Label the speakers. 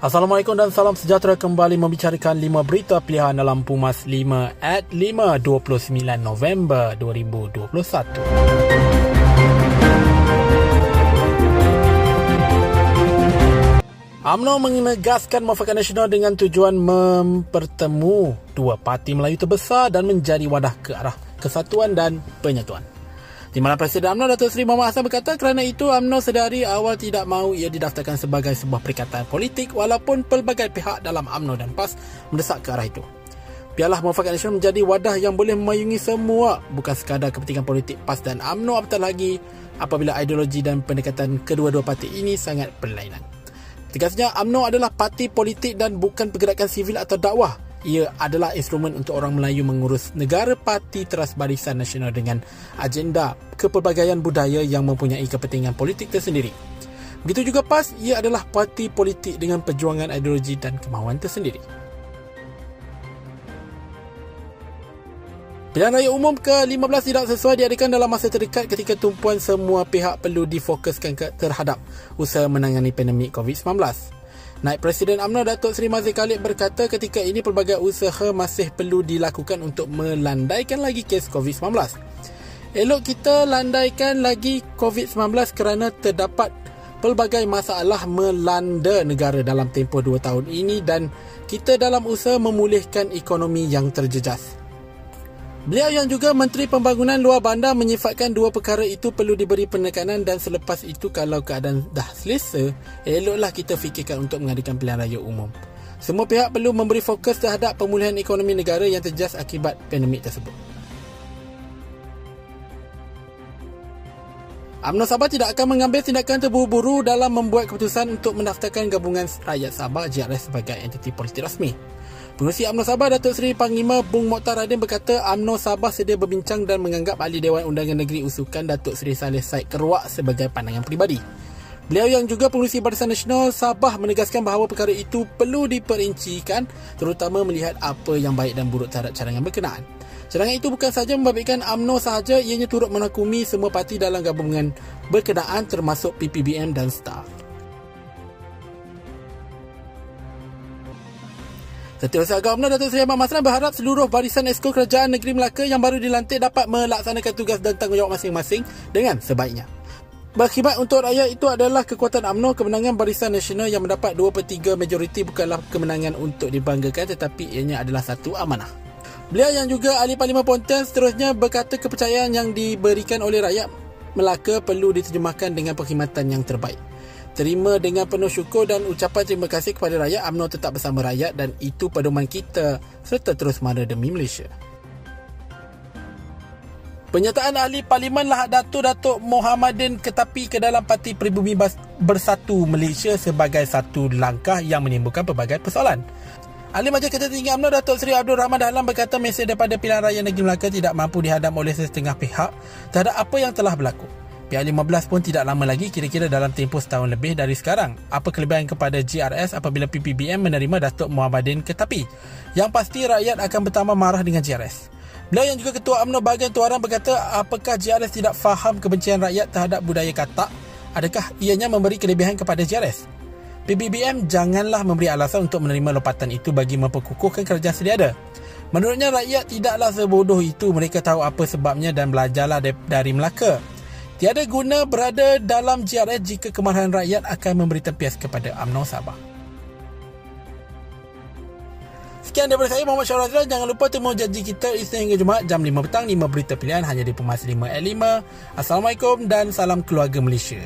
Speaker 1: Assalamualaikum dan salam sejahtera kembali membicarakan 5 berita pilihan dalam Pumas 5 at 5 29 November 2021. UMNO menegaskan muafakat nasional dengan tujuan mempertemu dua parti Melayu terbesar dan menjadi wadah ke arah kesatuan dan penyatuan. Di mana Presiden UMNO Datuk Seri Muhammad Hassan berkata kerana itu UMNO sedari awal tidak mahu ia didaftarkan sebagai sebuah perikatan politik walaupun pelbagai pihak dalam UMNO dan PAS mendesak ke arah itu. Biarlah Muafakat Nasional menjadi wadah yang boleh memayungi semua bukan sekadar kepentingan politik PAS dan UMNO apatah lagi apabila ideologi dan pendekatan kedua-dua parti ini sangat berlainan. Tegasnya UMNO adalah parti politik dan bukan pergerakan sivil atau dakwah ia adalah instrumen untuk orang Melayu mengurus negara parti teras barisan nasional dengan agenda kepelbagaian budaya yang mempunyai kepentingan politik tersendiri. Begitu juga PAS, ia adalah parti politik dengan perjuangan ideologi dan kemahuan tersendiri. Pilihan raya umum ke-15 tidak sesuai diadakan dalam masa terdekat ketika tumpuan semua pihak perlu difokuskan terhadap usaha menangani pandemik COVID-19. Naib Presiden UMNO Datuk Seri Mazli Khalid berkata ketika ini pelbagai usaha masih perlu dilakukan untuk melandaikan lagi kes COVID-19. Elok kita landaikan lagi COVID-19 kerana terdapat pelbagai masalah melanda negara dalam tempoh dua tahun ini dan kita dalam usaha memulihkan ekonomi yang terjejas. Beliau yang juga Menteri Pembangunan Luar Bandar menyifatkan dua perkara itu perlu diberi penekanan dan selepas itu kalau keadaan dah selesa, eloklah kita fikirkan untuk mengadakan pilihan raya umum. Semua pihak perlu memberi fokus terhadap pemulihan ekonomi negara yang terjejas akibat pandemik tersebut. UMNO Sabah tidak akan mengambil tindakan terburu-buru dalam membuat keputusan untuk mendaftarkan Gabungan Rakyat Sabah GRS sebagai entiti politik rasmi. Pengurusi UMNO Sabah Datuk Seri Panglima Bung Mokhtar Radin berkata UMNO Sabah sedia berbincang dan menganggap ahli Dewan Undangan Negeri usukan Datuk Seri Saleh Said Keruak sebagai pandangan peribadi. Beliau yang juga pengurusi Barisan Nasional Sabah menegaskan bahawa perkara itu perlu diperincikan terutama melihat apa yang baik dan buruk terhadap cadangan berkenaan. Cadangan itu bukan sahaja membabitkan UMNO sahaja ianya turut menakumi semua parti dalam gabungan berkenaan termasuk PPBM dan STAR. Setiausaha Gubernur Datuk Seri Ahmad Masran berharap seluruh barisan esko kerajaan negeri Melaka yang baru dilantik dapat melaksanakan tugas dan tanggungjawab masing-masing dengan sebaiknya. Berkhidmat untuk rakyat itu adalah kekuatan UMNO kemenangan Barisan Nasional yang mendapat 2 per 3 majoriti bukanlah kemenangan untuk dibanggakan tetapi ianya adalah satu amanah. Beliau yang juga ahli Parlimen Pontian seterusnya berkata kepercayaan yang diberikan oleh rakyat Melaka perlu diterjemahkan dengan perkhidmatan yang terbaik. Terima dengan penuh syukur dan ucapan terima kasih kepada rakyat UMNO tetap bersama rakyat dan itu pedoman kita serta terus mara demi Malaysia. Penyataan ahli Parlimen Lahad Datuk Datuk Mohammadin Ketapi ke dalam Parti Peribumi Bersatu Malaysia sebagai satu langkah yang menimbulkan pelbagai persoalan. Ahli Majlis Ketua Tinggi UMNO Datuk Seri Abdul Rahman Dahlan berkata mesej daripada pilihan raya negeri Melaka tidak mampu dihadam oleh setengah pihak terhadap apa yang telah berlaku. PA15 pun tidak lama lagi kira-kira dalam tempoh setahun lebih dari sekarang. Apa kelebihan kepada GRS apabila PPBM menerima Datuk Muhammadin Ketapi? Yang pasti rakyat akan bertambah marah dengan GRS. Beliau yang juga Ketua UMNO bahagian Tuaran berkata apakah GRS tidak faham kebencian rakyat terhadap budaya katak? Adakah ianya memberi kelebihan kepada GRS? PBBM janganlah memberi alasan untuk menerima lopatan itu bagi memperkukuhkan kerajaan sedia ada. Menurutnya rakyat tidaklah sebodoh itu mereka tahu apa sebabnya dan belajarlah dari Melaka. Tiada guna berada dalam GRS jika kemarahan rakyat akan memberi tempias kepada UMNO Sabah. Sekian daripada saya Muhammad Syarul. Jangan lupa temu janji kita Isnin hingga Jumaat jam 5 petang 5 berita pilihan hanya di Pumas 5 at 5. Assalamualaikum dan salam keluarga Malaysia.